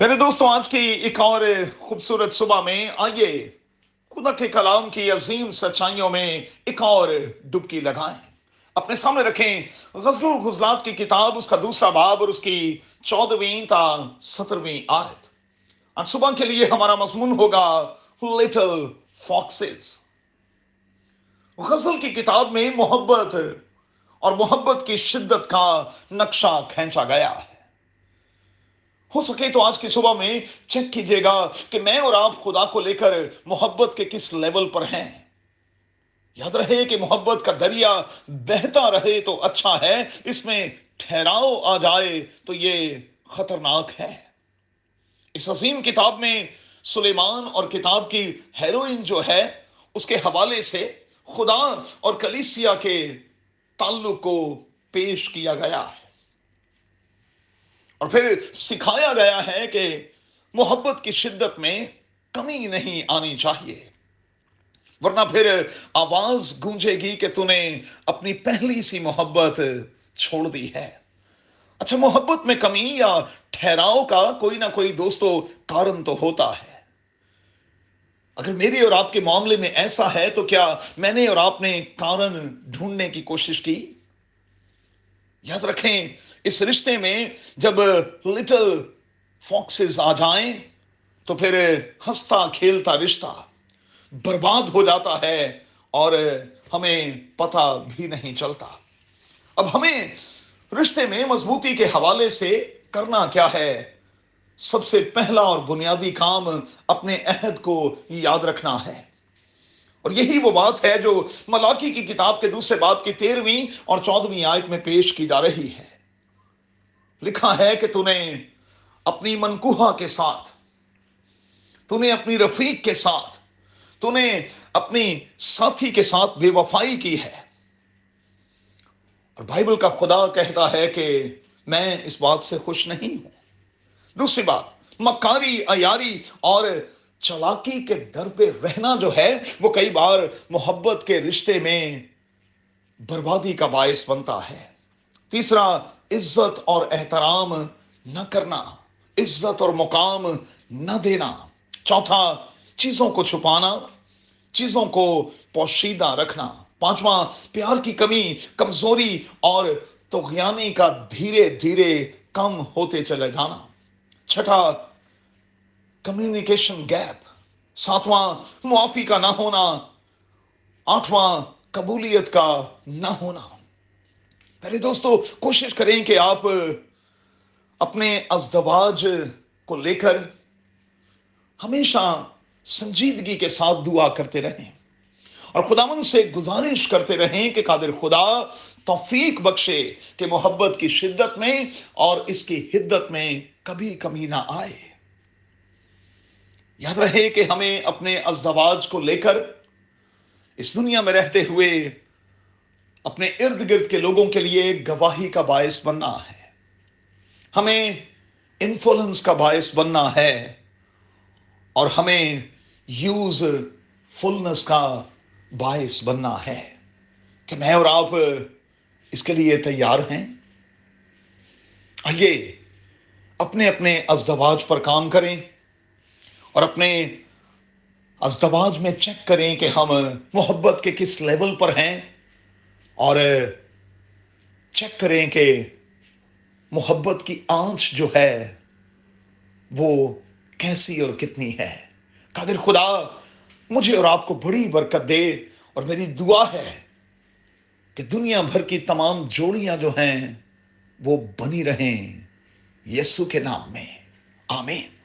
میرے دوستوں آج کی ایک اور خوبصورت صبح میں آئیے خدا کے کلام کی عظیم سچائیوں میں ایک اور ڈبکی لگائیں۔ اپنے سامنے رکھیں غزل غزلات کی کتاب، اس کا دوسرا باب اور اس کی چودہویں تا سترویں آیت۔ آج صبح کے لیے ہمارا مضمون ہوگا لٹل فاکسز غزل کی کتاب میں محبت اور محبت کی شدت کا نقشہ کھینچا گیا ہے۔ ہو سکے تو آج کی صبح میں چیک کیجیے گا کہ میں اور آپ خدا کو لے کر محبت کے کس لیول پر ہیں۔ یاد رہے کہ محبت کا دریا بہتا رہے تو اچھا ہے، اس میں ٹھہراؤ آ جائے تو یہ خطرناک ہے۔ اس عظیم کتاب میں سلیمان اور کتاب کی ہیروئن جو ہے، اس کے حوالے سے خدا اور کلیسیا کے تعلق کو پیش کیا گیا ہے۔ اور پھر سکھایا گیا ہے کہ محبت کی شدت میں کمی نہیں آنی چاہیے۔ ورنہ پھر آواز گونجے گی کہ تو نے اپنی پہلی سی محبت چھوڑ دی ہے۔ اچھا محبت میں کمی یا ٹھہراؤ کا کوئی نہ کوئی دوستو کارن تو ہوتا ہے۔ اگر میری اور آپ کے معاملے میں ایسا ہے تو کیا میں نے اور آپ نے کارن ڈھونڈنے کی کوشش کی؟ یاد رکھیں اس رشتے میں جب لٹل فوکسز آ جائیں تو پھر ہنستا کھیلتا رشتہ برباد ہو جاتا ہے اور ہمیں پتا بھی نہیں چلتا۔ اب ہمیں رشتے میں مضبوطی کے حوالے سے کرنا کیا ہے؟ سب سے پہلا اور بنیادی کام اپنے عہد کو یاد رکھنا ہے۔ اور یہی وہ بات ہے جو ملاقی کی کتاب کے دوسرے باب کی تیرہویں اور چودہویں آیت میں پیش کی جا رہی ہے۔ لکھا ہے کہ تُو نے اپنی منکوہا کے ساتھ، تُو نے اپنی رفیق کے ساتھ، تُو نے اپنی ساتھی کے ساتھ بے وفائی کی ہے۔ اور بائبل کا خدا کہتا ہے کہ میں اس بات سے خوش نہیں ہوں۔ دوسری بات، مکاری ایاری اور چلاکی کے در پہ رہنا جو ہے، وہ کئی بار محبت کے رشتے میں بربادی کا باعث بنتا ہے۔ تیسرا، عزت اور احترام نہ کرنا، عزت اور مقام نہ دینا۔ چوتھا، چیزوں کو چھپانا، چیزوں کو پوشیدہ رکھنا۔ پانچواں، پیار کی کمی، کمزوری اور تغیانی کا دھیرے دھیرے کم ہوتے چلے جانا۔ چھٹا کمیونیکیشن گیپ ساتواں، معافی کا نہ ہونا۔ آٹھواں، قبولیت کا نہ ہونا۔ پہلے دوستو، کوشش کریں کہ آپ اپنے ازدواج کو لے کر ہمیشہ سنجیدگی کے ساتھ دعا کرتے رہیں اور خداون سے گزارش کرتے رہیں کہ قادر خدا توفیق بخشے کہ محبت کی شدت میں اور اس کی حدت میں کبھی کمی نہ آئے۔ یاد رہے کہ ہمیں اپنے ازدواج کو لے کر اس دنیا میں رہتے ہوئے اپنے ارد گرد کے لوگوں کے لیے گواہی کا باعث بننا ہے۔ ہمیں انفلنس کا باعث بننا ہے۔ اور ہمیں یوز فلنس کا باعث بننا ہے۔ کہ میں اور آپ اس کے لیے تیار ہیں۔ آئیے اپنے اپنے ازدواج پر کام کریں اور اپنے ازدواج میں چیک کریں کہ ہم محبت کے کس لیول پر ہیں۔ اور چیک کریں کہ محبت کی آنچ جو ہے وہ کیسی اور کتنی ہے۔ قادر خدا، مجھے اور آپ کو بڑی برکت دے اور میری دعا ہے کہ دنیا بھر کی تمام جوڑیاں جو ہیں وہ بنی رہیں۔ یسو کے نام میں۔ آمین۔